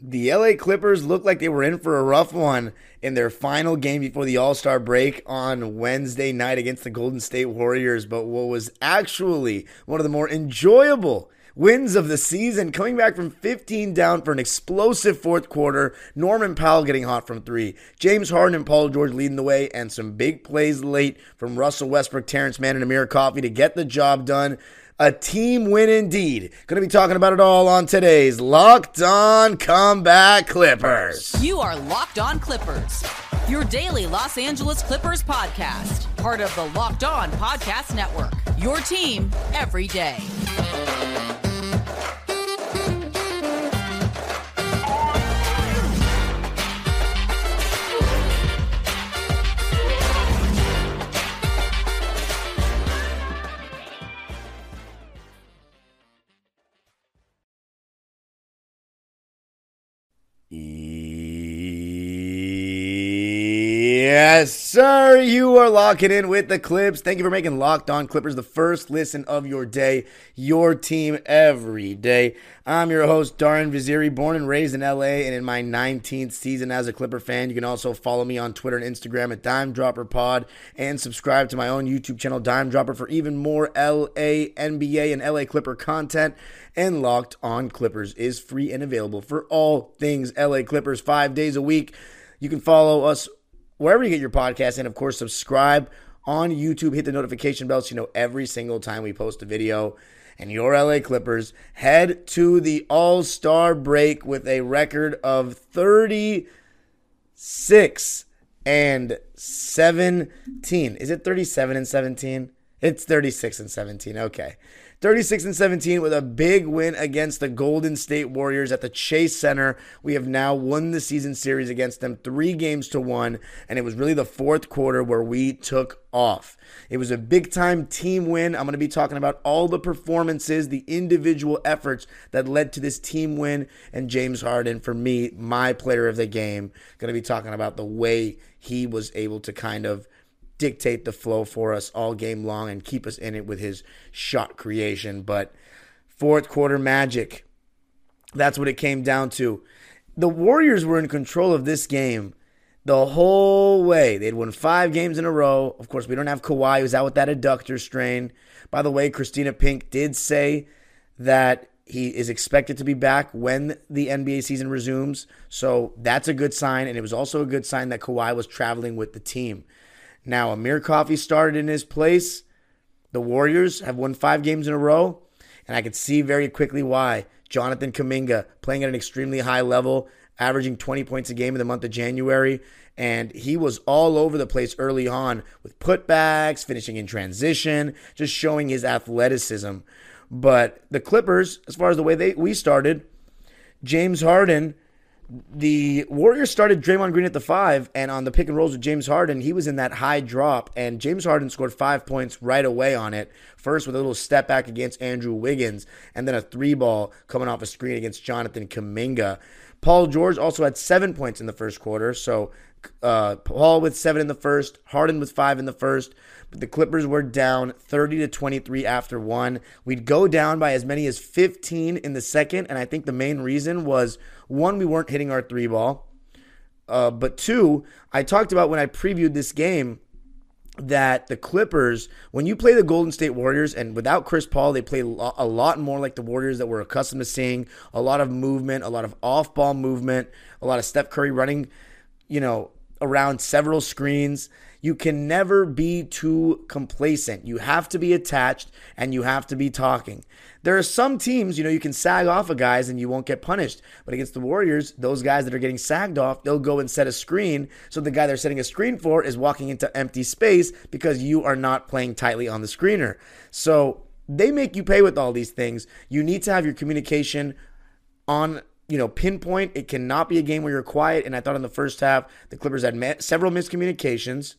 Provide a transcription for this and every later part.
The LA Clippers looked like they were in for a rough one in their final game before the All Star break on Wednesday night against the Golden State Warriors. But what was actually one of the more enjoyable wins of the season, coming back from 15 down for an explosive fourth quarter. Norman Powell getting hot from three. James Harden and Paul George leading the way, and some big plays late from Russell Westbrook, Terrence Mann, and Amir Coffey to get the job done. A team win indeed. Going to be talking about it all on today's Locked On Comeback Clippers. You are Locked On Clippers, your daily Los Angeles Clippers podcast, part of the Locked On Podcast Network. Your team every day. Yes, sir. You are locking in with the Clips. Thank you for making Locked On Clippers the first listen of your day, your team every day. I'm your host, Darian Vaziri, born and raised in LA and in my 19th season as a Clipper fan. You can also follow me on Twitter and Instagram at Dime Dropper Pod and subscribe to my own YouTube channel, Dime Dropper, for even more LA, NBA, and LA Clipper content. And Locked On Clippers is free and available for all things LA Clippers five days a week. You can follow us wherever you get your podcast. And of course, subscribe on YouTube. Hit the notification bell so you know every single time we post a video. And your LA Clippers head to the All Star break with a record of 36 and 17. Is it 37 and 17? It's 36 and 17. Okay. 36 and 17 with a big win against the Golden State Warriors at the Chase Center. We have now won the season series against them 3 games to 1 and it was really the fourth quarter where we took off. It was a big time team win. I'm going to be talking about all the performances, the individual efforts that led to this team win and James Harden for me, my player of the game. Going to be talking about the way he was able to kind of dictate the flow for us all game long and keep us in it with his shot creation. But fourth quarter magic, that's what it came down to. The Warriors were in control of this game the whole way. They'd won five games in a row. Of course, we don't have Kawhi, who's out with that adductor strain. By the way, Kristina Pink did say that he is expected to be back when the NBA season resumes. So that's a good sign. And it was also a good sign that Kawhi was traveling with the team. Now, Amir Coffey started in his place. The Warriors have won five games in a row, and I could see very quickly why. Jonathan Kuminga playing at an extremely high level, averaging 20 points a game in the month of January, and he was all over the place early on with putbacks, finishing in transition, just showing his athleticism. But the Clippers, as far as the way they we started, James Harden the Warriors started Draymond Green at the five, and on the pick and rolls with James Harden, he was in that high drop, and James Harden scored five points right away on it. First with a little step back against Andrew Wiggins, and then a three ball coming off a screen against Jonathan Kuminga. Paul George also had seven points in the first quarter, so uh, Paul with seven in the first, Harden with five in the first. But the Clippers were down 30 to 23 after one. We'd go down by as many as 15 in the second, and I think the main reason was one, we weren't hitting our three ball. Uh, but two, I talked about when I previewed this game that the Clippers, when you play the Golden State Warriors, and without Chris Paul, they play a lot more like the Warriors that we're accustomed to seeing. A lot of movement, a lot of off ball movement, a lot of Steph Curry running, you know, around several screens. You can never be too complacent. You have to be attached and you have to be talking. There are some teams, you know, you can sag off of guys and you won't get punished. But against the Warriors, those guys that are getting sagged off, they'll go and set a screen. So the guy they're setting a screen for is walking into empty space because you are not playing tightly on the screener. So they make you pay with all these things. You need to have your communication on you know, pinpoint. It cannot be a game where you're quiet. And I thought in the first half, the Clippers had several miscommunications.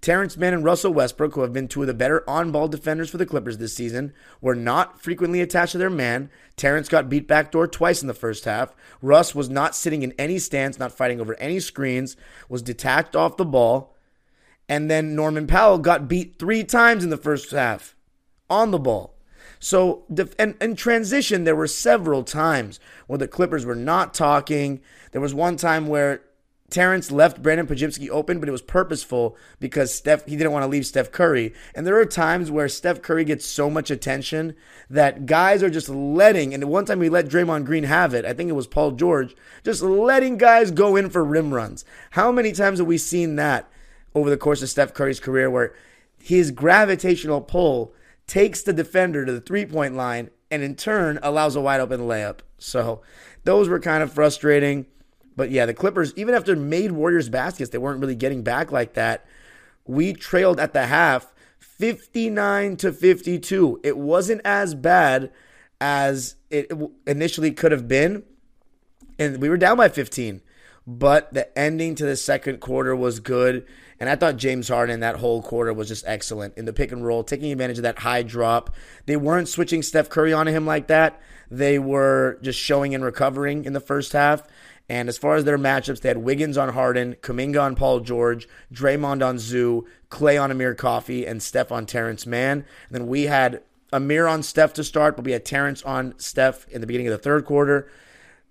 Terrence Mann and Russell Westbrook, who have been two of the better on ball defenders for the Clippers this season, were not frequently attached to their man. Terrence got beat backdoor twice in the first half. Russ was not sitting in any stance, not fighting over any screens, was detached off the ball. And then Norman Powell got beat three times in the first half on the ball. So, and in transition, there were several times where the Clippers were not talking. There was one time where Terrence left Brandon Podziemski open, but it was purposeful because Steph he didn't want to leave Steph Curry. And there are times where Steph Curry gets so much attention that guys are just letting. And one time we let Draymond Green have it. I think it was Paul George just letting guys go in for rim runs. How many times have we seen that over the course of Steph Curry's career, where his gravitational pull takes the defender to the three point line and in turn allows a wide open layup? So those were kind of frustrating. But yeah, the Clippers, even after made Warriors baskets, they weren't really getting back like that. We trailed at the half 59 to 52. It wasn't as bad as it initially could have been. And we were down by 15. But the ending to the second quarter was good. And I thought James Harden that whole quarter was just excellent in the pick and roll, taking advantage of that high drop. They weren't switching Steph Curry onto him like that. They were just showing and recovering in the first half. And as far as their matchups, they had Wiggins on Harden, Kuminga on Paul George, Draymond on Zoo, Klay on Amir Coffey, and Steph on Terrence Mann. And then we had Amir on Steph to start, but we had Terrence on Steph in the beginning of the third quarter.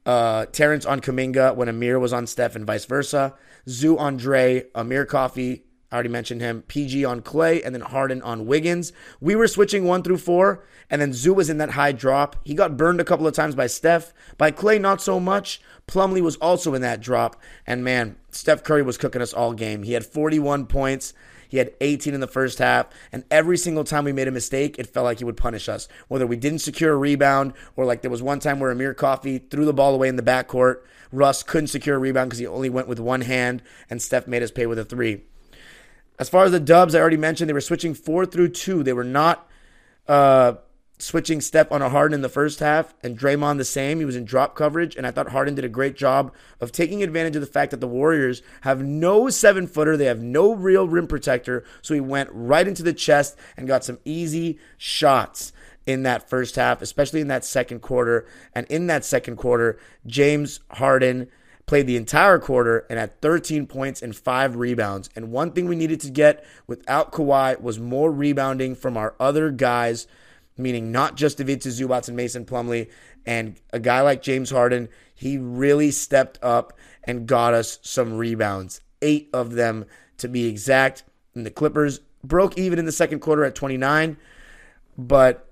Uh, Terrence on Kuminga when Amir was on Steph, and vice versa. Zoo on Dre, Amir Coffey, I already mentioned him. PG on Klay, and then Harden on Wiggins. We were switching one through four, and then Zoo was in that high drop. He got burned a couple of times by Steph. By Klay, not so much. Plumlee was also in that drop. And man, Steph Curry was cooking us all game. He had 41 points. He had 18 in the first half. And every single time we made a mistake, it felt like he would punish us. Whether we didn't secure a rebound or like there was one time where Amir Coffey threw the ball away in the backcourt. Russ couldn't secure a rebound because he only went with one hand, and Steph made us pay with a three. As far as the Dubs, I already mentioned they were switching four through two. They were not uh, switching step on a Harden in the first half, and Draymond the same. He was in drop coverage, and I thought Harden did a great job of taking advantage of the fact that the Warriors have no seven footer, they have no real rim protector, so he went right into the chest and got some easy shots in that first half, especially in that second quarter. And in that second quarter, James Harden played the entire quarter and had 13 points and five rebounds. And one thing we needed to get without Kawhi was more rebounding from our other guys, meaning not just Ivica Zubac and Mason Plumlee And a guy like James Harden, he really stepped up and got us some rebounds, eight of them to be exact. And the Clippers broke even in the second quarter at 29, but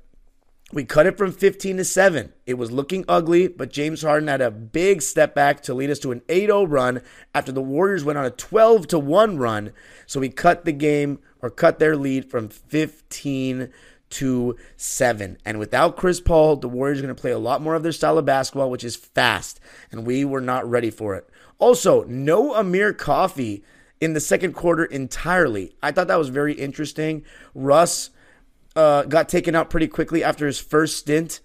we cut it from 15 to 7. It was looking ugly, but James Harden had a big step back to lead us to an 8-0 run after the Warriors went on a 12 to 1 run. So we cut the game or cut their lead from 15 to 7. And without Chris Paul, the Warriors are going to play a lot more of their style of basketball, which is fast, and we were not ready for it. Also, no Amir Coffey in the second quarter entirely. I thought that was very interesting. Russ uh, got taken out pretty quickly after his first stint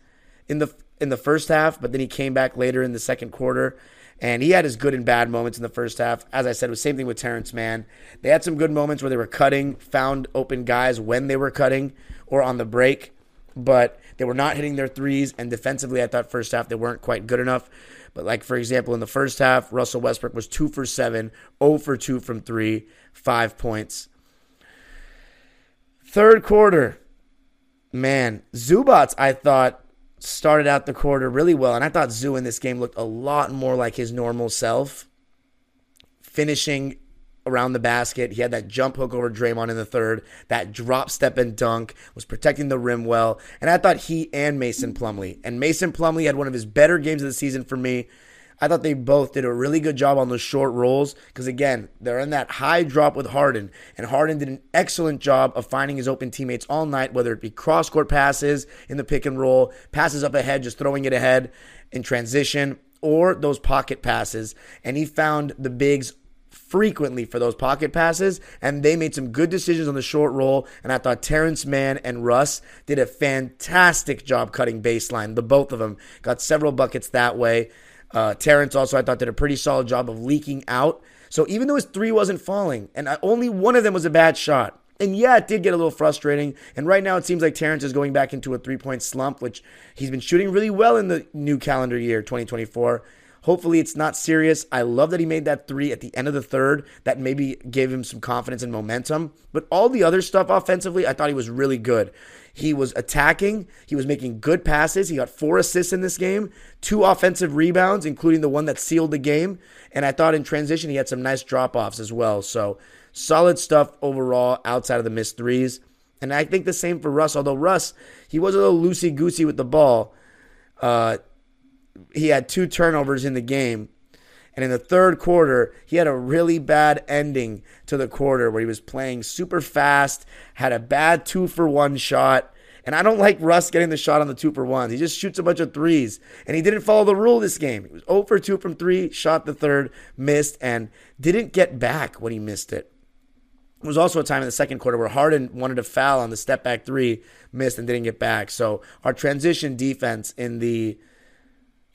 in the in the first half, but then he came back later in the second quarter. And he had his good and bad moments in the first half. As I said, it was same thing with Terrence Mann. They had some good moments where they were cutting, found open guys when they were cutting or on the break, but they were not hitting their threes. And defensively, I thought first half they weren't quite good enough. But like for example, in the first half, Russell Westbrook was two for seven, 0 for two from three, five points. Third quarter, man, Zubac, I thought started out the quarter really well, and I thought Zoo in this game looked a lot more like his normal self, finishing around the basket. He had that jump hook over Draymond in the third, that drop step and dunk, was protecting the rim well, and I thought he and Mason Plumlee, and Mason Plumlee had one of his better games of the season for me. I thought they both did a really good job on those short rolls because, again, they're in that high drop with Harden, and Harden did an excellent job of finding his open teammates all night, whether it be cross court passes in the pick and roll, passes up ahead, just throwing it ahead in transition, or those pocket passes. And he found the bigs frequently for those pocket passes, and they made some good decisions on the short roll. And I thought Terrence Mann and Russ did a fantastic job cutting baseline. The both of them got several buckets that way. Uh, Terrence also, I thought, did a pretty solid job of leaking out. So even though his three wasn't falling, and only one of them was a bad shot, and yeah, it did get a little frustrating. And right now, it seems like Terrence is going back into a three point slump, which he's been shooting really well in the new calendar year, 2024. Hopefully, it's not serious. I love that he made that three at the end of the third. That maybe gave him some confidence and momentum. But all the other stuff offensively, I thought he was really good. He was attacking. He was making good passes. He got four assists in this game, two offensive rebounds, including the one that sealed the game. And I thought in transition, he had some nice drop offs as well. So solid stuff overall outside of the missed threes. And I think the same for Russ, although Russ, he was a little loosey goosey with the ball. Uh, he had two turnovers in the game. And in the third quarter, he had a really bad ending to the quarter where he was playing super fast, had a bad two for one shot. And I don't like Russ getting the shot on the two for ones. He just shoots a bunch of threes. And he didn't follow the rule this game. He was 0 for 2 from three, shot the third, missed, and didn't get back when he missed it. It was also a time in the second quarter where Harden wanted to foul on the step back three, missed, and didn't get back. So our transition defense in the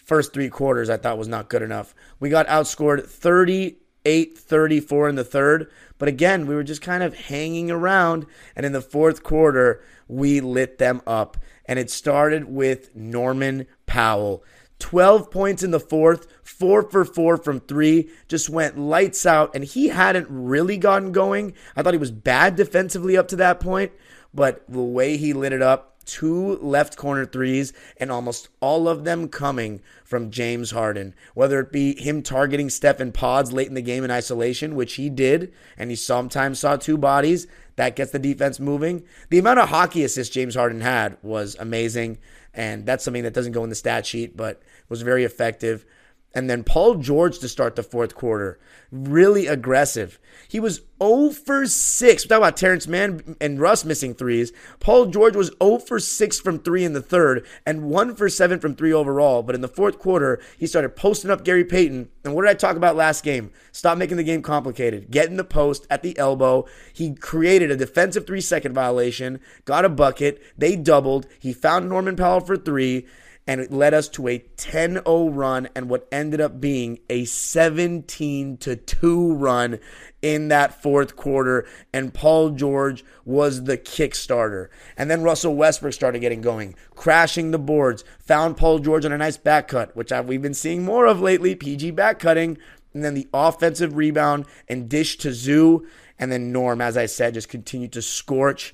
first three quarters I thought was not good enough. We got outscored 38 34 in the third, but again, we were just kind of hanging around. And in the fourth quarter, we lit them up. And it started with Norman Powell. 12 points in the fourth, four for four from three, just went lights out. And he hadn't really gotten going. I thought he was bad defensively up to that point, but the way he lit it up, two left corner threes, and almost all of them coming from James Harden. Whether it be him targeting Stephen Pods late in the game in isolation, which he did, and he sometimes saw two bodies, that gets the defense moving. The amount of hockey assists James Harden had was amazing, and that's something that doesn't go in the stat sheet, but was very effective. And then Paul George to start the fourth quarter. Really aggressive. He was 0 for 6. We're talking about Terrence Mann and Russ missing threes. Paul George was 0 for 6 from 3 in the third and 1 for 7 from 3 overall. But in the fourth quarter, he started posting up Gary Payton. And what did I talk about last game? Stop making the game complicated. Get in the post at the elbow. He created a defensive three second violation, got a bucket. They doubled. He found Norman Powell for three and it led us to a 10-0 run and what ended up being a 17 to 2 run in that fourth quarter and Paul George was the kickstarter. And then Russell Westbrook started getting going, crashing the boards, found Paul George on a nice back cut, which we've been seeing more of lately, PG back cutting, and then the offensive rebound and dish to Zoo and then Norm as I said just continued to scorch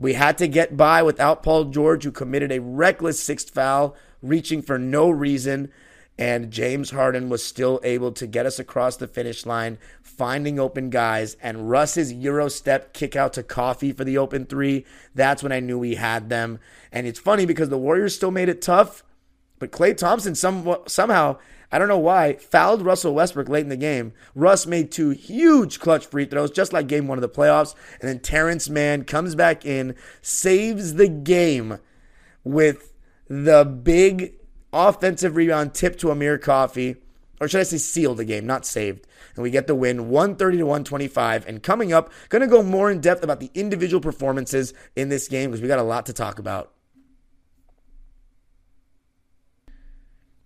we had to get by without Paul George, who committed a reckless sixth foul, reaching for no reason. And James Harden was still able to get us across the finish line, finding open guys. And Russ's Euro step kick out to Coffey for the open three. That's when I knew we had them. And it's funny because the Warriors still made it tough, but Klay Thompson some, somehow I don't know why, fouled Russell Westbrook late in the game. Russ made two huge clutch free throws, just like game one of the playoffs. And then Terrence Mann comes back in, saves the game with the big offensive rebound tip to Amir Coffey. Or should I say sealed the game, not saved. And we get the win 130 to 125. And coming up, to go more in depth about the individual performances in this game because we got a lot to talk about.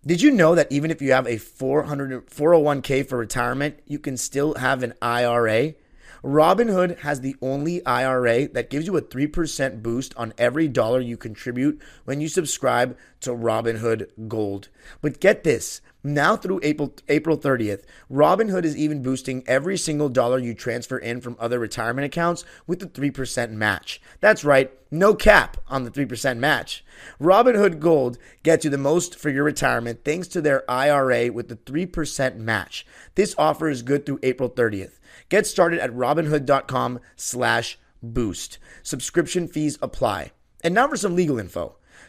Did you know that even if you have a 400, 401k for retirement, you can still have an IRA? Robinhood has the only IRA that gives you a 3% boost on every dollar you contribute when you subscribe to Robinhood Gold. But get this, now through April April 30th, Robinhood is even boosting every single dollar you transfer in from other retirement accounts with the 3% match. That's right, no cap on the 3% match. Robinhood Gold gets you the most for your retirement thanks to their IRA with the 3% match. This offer is good through April 30th. Get started at robinhood.com slash boost. Subscription fees apply. And now for some legal info.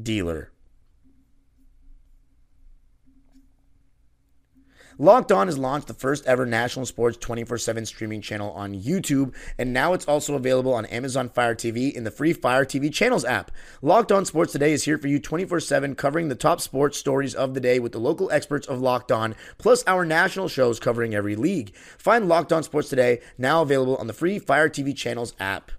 dealer. Locked On has launched the first ever national sports 24 7 streaming channel on YouTube, and now it's also available on Amazon Fire TV in the free Fire TV channels app. Locked On Sports Today is here for you 24 7, covering the top sports stories of the day with the local experts of Locked On, plus our national shows covering every league. Find Locked On Sports Today, now available on the free Fire TV channels app.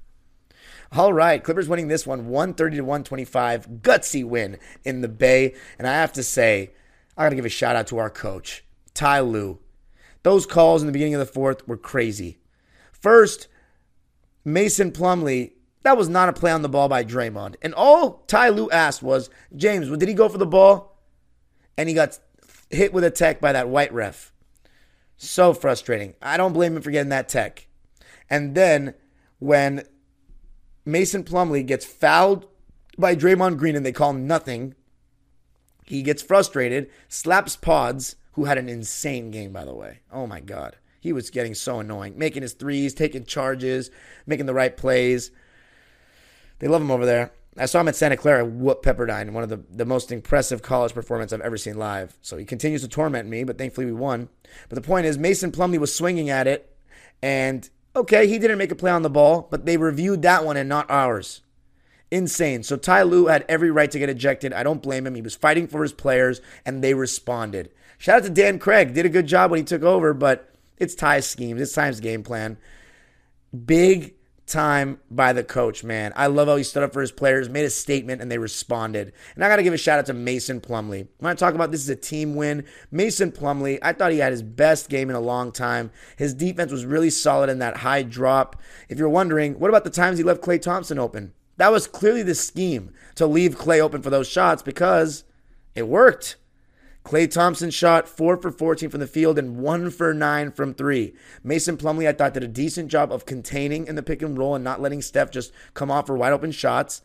All right, Clippers winning this one 130 to 125. Gutsy win in the Bay. And I have to say, I got to give a shout out to our coach. Ty Lue. Those calls in the beginning of the fourth were crazy. First, Mason Plumlee, that was not a play on the ball by Draymond. And all Ty Lue asked was, James, did he go for the ball? And he got hit with a tech by that white ref. So frustrating. I don't blame him for getting that tech. And then when Mason Plumlee gets fouled by Draymond Green and they call nothing, he gets frustrated, slaps Pods, who had an insane game, by the way. Oh my God. He was getting so annoying, making his threes, taking charges, making the right plays. They love him over there. I saw him at Santa Clara whoop Pepperdine, one of the, the most impressive college performances I've ever seen live. So he continues to torment me, but thankfully we won. But the point is, Mason Plumlee was swinging at it, and okay, he didn't make a play on the ball, but they reviewed that one and not ours. Insane. So Ty Lue had every right to get ejected. I don't blame him. He was fighting for his players, and they responded. Shout out to Dan Craig. Did a good job when he took over, but it's Ty's schemes. It's Ty's game plan. Big time by the coach, man. I love how he stood up for his players, made a statement, and they responded. And I got to give a shout out to Mason Plumlee. When I talk about this is a team win, Mason Plumlee, I thought he had his best game in a long time. His defense was really solid in that high drop. If you're wondering, what about the times he left Klay Thompson open? That was clearly the scheme to leave Klay open for those shots because it worked. Klay Thompson shot 4 for 14 from the field and 1 for 9 from 3. Mason Plumlee, I thought, did a decent job of containing in the pick and roll and not letting Steph just come off for wide open shots.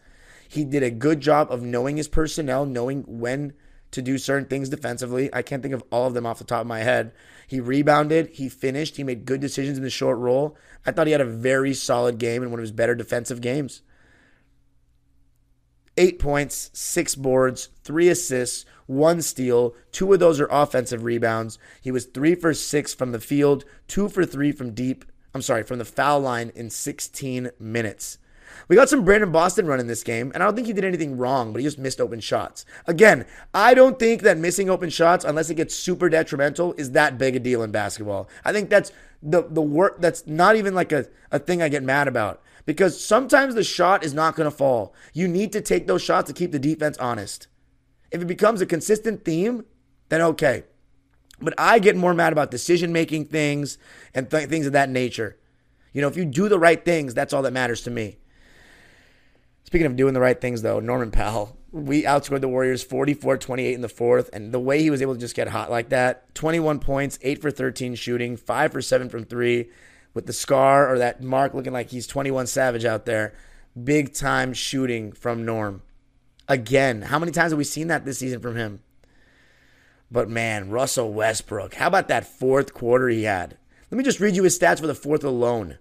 He did a good job of knowing his personnel, knowing when to do certain things defensively. I can't think of all of them off the top of my head. He rebounded, he finished, he made good decisions in the short roll. I thought he had a very solid game and one of his better defensive games. Eight points, six boards, three assists, one steal. Two of those are offensive rebounds. He was three for six from the field, two for three from deep. I'm sorry, from the foul line in 16 minutes. We got some Brandon Boston running this game, and I don't think he did anything wrong, but he just missed open shots. Again, I don't think that missing open shots, unless it gets super detrimental, is that big a deal in basketball. I think that's the the work that's not even like a, a thing I get mad about. Because sometimes the shot is not gonna fall. You need to take those shots to keep the defense honest. If it becomes a consistent theme, then okay. But I get more mad about decision making things and th- things of that nature. You know, if you do the right things, that's all that matters to me. Speaking of doing the right things, though, Norman Powell, we outscored the Warriors 44 28 in the fourth. And the way he was able to just get hot like that 21 points, 8 for 13 shooting, 5 for 7 from 3, with the scar or that mark looking like he's 21 Savage out there. Big time shooting from Norm. Again, how many times have we seen that this season from him? But man, Russell Westbrook, how about that fourth quarter he had? Let me just read you his stats for the fourth alone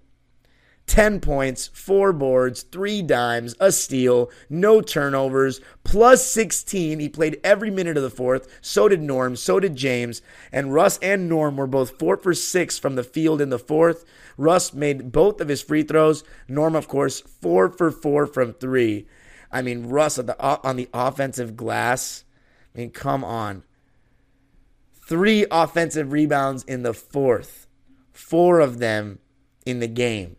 10 points, 4 boards, 3 dimes, a steal, no turnovers, plus 16. He played every minute of the fourth. So did Norm, so did James. And Russ and Norm were both 4 for 6 from the field in the fourth. Russ made both of his free throws. Norm, of course, 4 for 4 from 3. I mean, Russ on the, on the offensive glass. I mean, come on. Three offensive rebounds in the fourth, four of them in the game.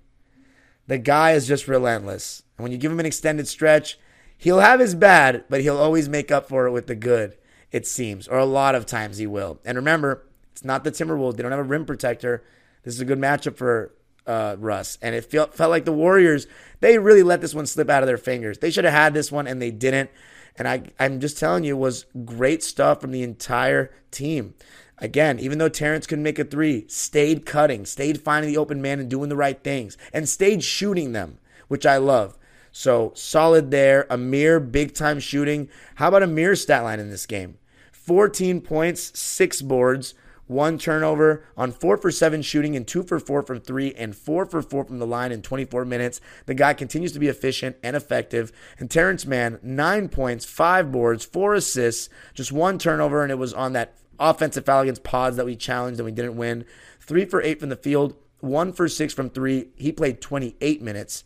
The guy is just relentless. And when you give him an extended stretch, he'll have his bad, but he'll always make up for it with the good, it seems. Or a lot of times he will. And remember, it's not the Timberwolves. They don't have a rim protector. This is a good matchup for uh, Russ. And it felt, felt like the Warriors, they really let this one slip out of their fingers. They should have had this one, and they didn't. And I, I'm just telling you, it was great stuff from the entire team. Again, even though Terrence couldn't make a three, stayed cutting, stayed finding the open man and doing the right things, and stayed shooting them, which I love. So solid there. Amir, big time shooting. How about Amir's stat line in this game? 14 points, six boards, one turnover on four for seven shooting and two for four from three and four for four from the line in 24 minutes. The guy continues to be efficient and effective. And Terrence Mann, nine points, five boards, four assists, just one turnover, and it was on that offensive foul against pods that we challenged and we didn't win. Three for eight from the field, one for six from three. He played 28 minutes.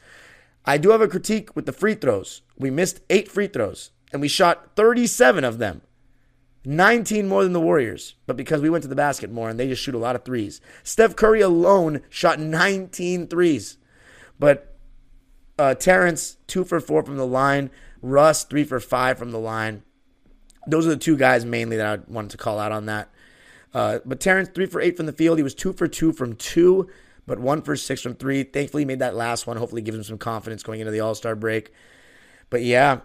I do have a critique with the free throws. We missed eight free throws and we shot 37 of them. 19 more than the Warriors, but because we went to the basket more and they just shoot a lot of threes. Steph Curry alone shot 19 threes. But uh, Terrence, two for four from the line. Russ, three for five from the line. Those are the two guys mainly that I wanted to call out on that. Uh, but Terrence, three for eight from the field. He was two for two from two, but one for six from three. Thankfully, he made that last one. Hopefully, gives him some confidence going into the All Star break. But yeah,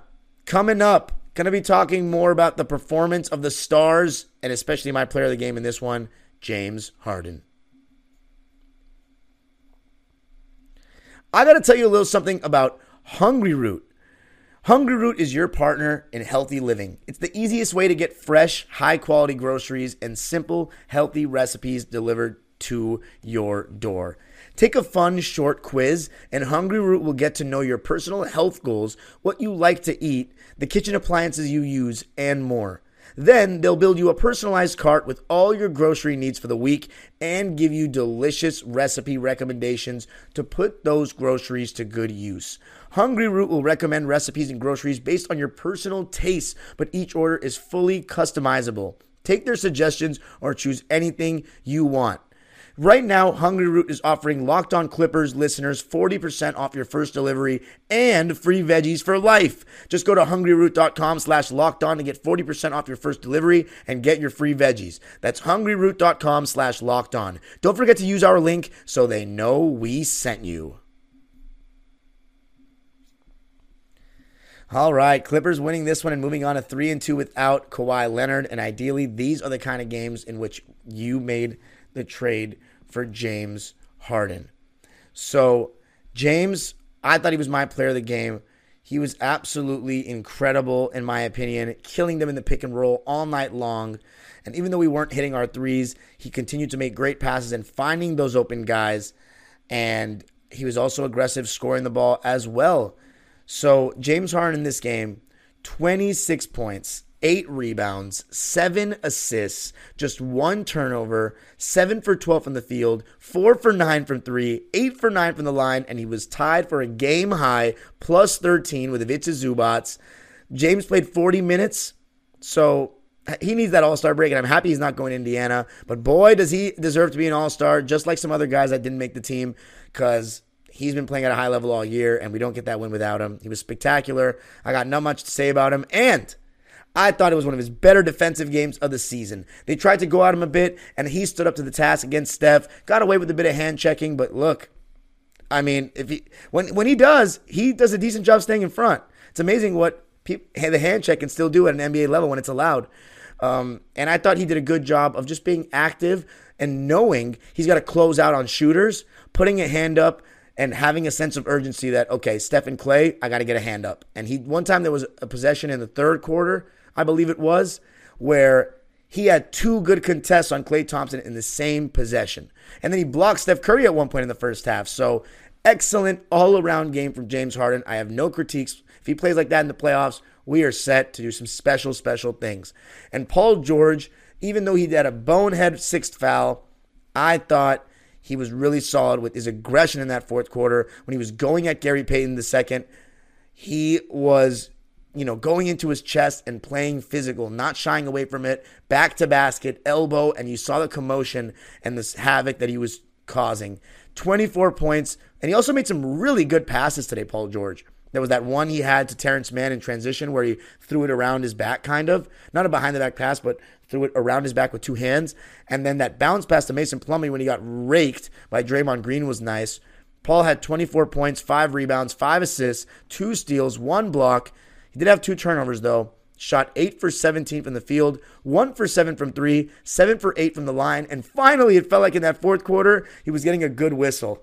coming up, going to be talking more about the performance of the Stars and especially my player of the game in this one, James Harden. I got to tell you a little something about Hungryroot. Hungry Root is your partner in healthy living. It's the easiest way to get fresh, high quality groceries and simple, healthy recipes delivered to your door. Take a fun short quiz, and Hungryroot will get to know your personal health goals, what you like to eat, the kitchen appliances you use, and more. Then they'll build you a personalized cart with all your grocery needs for the week and give you delicious recipe recommendations to put those groceries to good use. Hungryroot will recommend recipes and groceries based on your personal tastes, but each order is fully customizable. Take their suggestions or choose anything you want. Right now, Hungryroot is offering Locked On Clippers listeners 40% off your first delivery and free veggies for life. Just go to hungryroot.com slash locked on to get 40% off your first delivery and get your free veggies. That's hungryroot.com slash locked on. Don't forget to use our link so they know we sent you. All right, Clippers winning this one and moving on to 3 and 2 without Kawhi Leonard and ideally these are the kind of games in which you made the trade for James Harden. So, James, I thought he was my player of the game. He was absolutely incredible, in my opinion, killing them in the pick and roll all night long. And even though we weren't hitting our threes, he continued to make great passes and finding those open guys. And he was also aggressive scoring the ball as well. So, James Harden in this game, 26 points, eight rebounds, seven assists, just one turnover, seven for 12 from the field, four for nine from three, eight for nine from the line, and he was tied for a game high plus 13 with Ivica Zubac. James played 40 minutes, so he needs that all star break, and I'm happy he's not going to Indiana. But boy, does he deserve to be an all star, just like some other guys that didn't make the team, because he's been playing at a high level all year, and we don't get that win without him. He was spectacular. I got not much to say about him, and I thought it was one of his better defensive games of the season. They tried to go at him a bit, and he stood up to the task against Steph. Got away with a bit of hand checking, but look, I mean, if he when when he does, he does a decent job staying in front. It's amazing what people, the hand check can still do at an NBA level when it's allowed. Um, and I thought he did a good job of just being active and knowing he's got to close out on shooters, putting a hand up and having a sense of urgency that okay, Stephen Klay, I got to get a hand up. And he one time there was a possession in the third quarter I believe it was, where he had two good contests on Klay Thompson in the same possession. And then he blocked Steph Curry at one point in the first half. So excellent all around game from James Harden. I have no critiques. If he plays like that in the playoffs, we are set to do some special, special things. And Paul George, even though he had a bonehead sixth foul, I thought he was really solid with his aggression in that fourth quarter when he was going at Gary Payton the second. He was you know, going into his chest and playing physical, not shying away from it, back to basket, elbow, and you saw the commotion and this havoc that he was causing. 24 points, and he also made some really good passes today, Paul George. There was that one he had to Terrence Mann in transition where he threw it around his back, kind of. Not a behind the back pass, but threw it around his back with two hands. And then that bounce pass to Mason Plumlee when he got raked by Draymond Green was nice. Paul had 24 points, five rebounds, five assists, two steals, one block. He did have two turnovers, though. Shot 8 for 17 from the field, 1 for 7 from 3, 7 for 8 from the line, and finally, it felt like in that fourth quarter, he was getting a good whistle.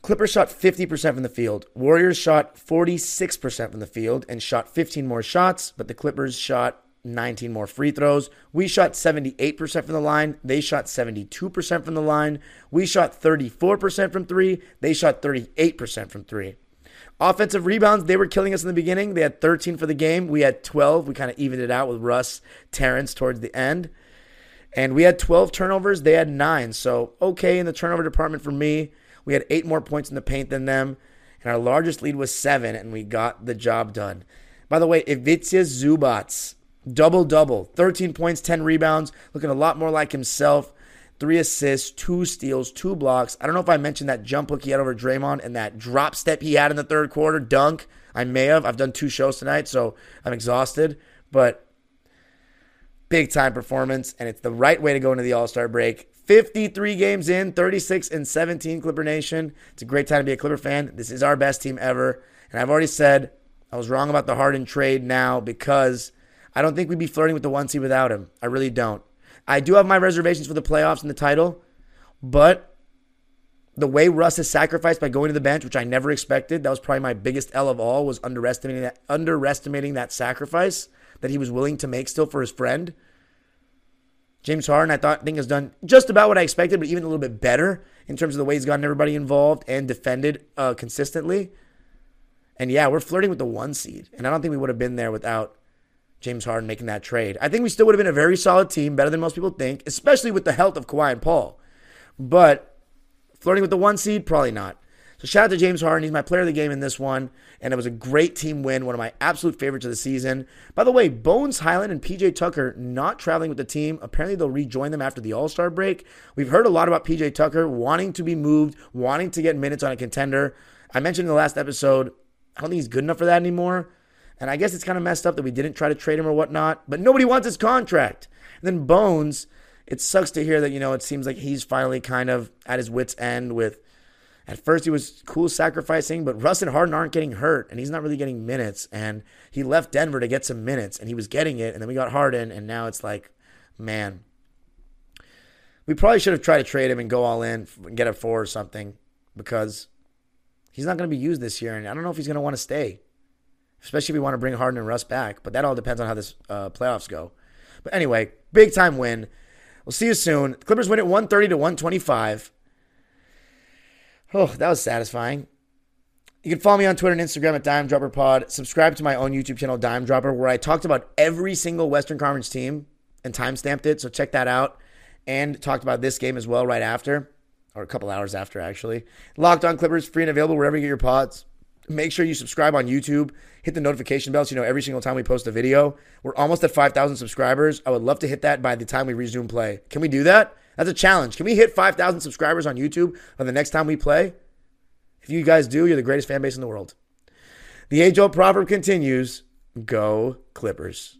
Clippers shot 50% from the field. Warriors shot 46% from the field and shot 15 more shots, but the Clippers shot 19 more free throws. We shot 78% from the line. They shot 72% from the line. We shot 34% from three. They shot 38% from three. Offensive rebounds, they were killing us in the beginning. They had 13 for the game. We had 12. We kind of evened it out with Russ, Terrence towards the end. And we had 12 turnovers. They had nine. So, okay in the turnover department for me. We had eight more points in the paint than them. And our largest lead was seven, and we got the job done. By the way, Ivica Zubac, double double, 13 points, 10 rebounds, looking a lot more like himself. Three assists, two steals, two blocks. I don't know if I mentioned that jump hook he had over Draymond and that drop step he had in the third quarter, dunk. I may have. I've done two shows tonight, so I'm exhausted. But big time performance, and it's the right way to go into the All Star break. 53 games in, 36 and 17, Clipper Nation. It's a great time to be a Clipper fan. This is our best team ever. And I've already said I was wrong about the Harden trade now because I don't think we'd be flirting with the one seed without him. I really don't. I do have my reservations for the playoffs and the title, but the way Russ has sacrificed by going to the bench, which I never expected, that was probably my biggest L of all, was underestimating that underestimating that sacrifice that he was willing to make still for his friend. James Harden, I thought think has done just about what I expected, but even a little bit better in terms of the way he's gotten everybody involved and defended uh, consistently. And yeah, we're flirting with the one seed, and I don't think we would have been there without James Harden making that trade. I think we still would have been a very solid team, better than most people think, especially with the health of Kawhi and Paul. But flirting with the one seed, probably not. So shout out to James Harden. He's my player of the game in this one, and it was a great team win, one of my absolute favorites of the season. By the way, Bones Hyland and PJ Tucker not traveling with the team. Apparently, they'll rejoin them after the All Star break. We've heard a lot about PJ Tucker wanting to be moved, wanting to get minutes on a contender. I mentioned in the last episode, I don't think he's good enough for that anymore. And I guess it's kind of messed up that we didn't try to trade him or whatnot, but nobody wants his contract. And then Bones, it sucks to hear that, you know, it seems like he's finally kind of at his wits' end with. At first, he was cool sacrificing, but Russ and Harden aren't getting hurt, and he's not really getting minutes. And he left Denver to get some minutes, and he was getting it. And then we got Harden, and now it's like, man, we probably should have tried to trade him and go all in and get a four or something because he's not going to be used this year, and I don't know if he's going to want to stay especially if we want to bring Harden and Russ back. But that all depends on how this uh, playoffs go. But anyway, big time win. We'll see you soon. The Clippers win at 130 to 125. Oh, that was satisfying. You can follow me on Twitter and Instagram at Dime Dropper Pod. Subscribe to my own YouTube channel, Dime Dropper, where I talked about every single Western Conference team and timestamped it. So check that out. And talked about this game as well right after, or a couple hours after, actually. Locked on Clippers, free and available wherever you get your pods. Make sure you subscribe on YouTube. Hit the notification bell so you know every single time we post a video. We're almost at 5,000 subscribers. I would love to hit that by the time we resume play. Can we do that? That's a challenge. Can we hit 5,000 subscribers on YouTube on the next time we play? If you guys do, you're the greatest fan base in the world. The age old proverb continues go Clippers.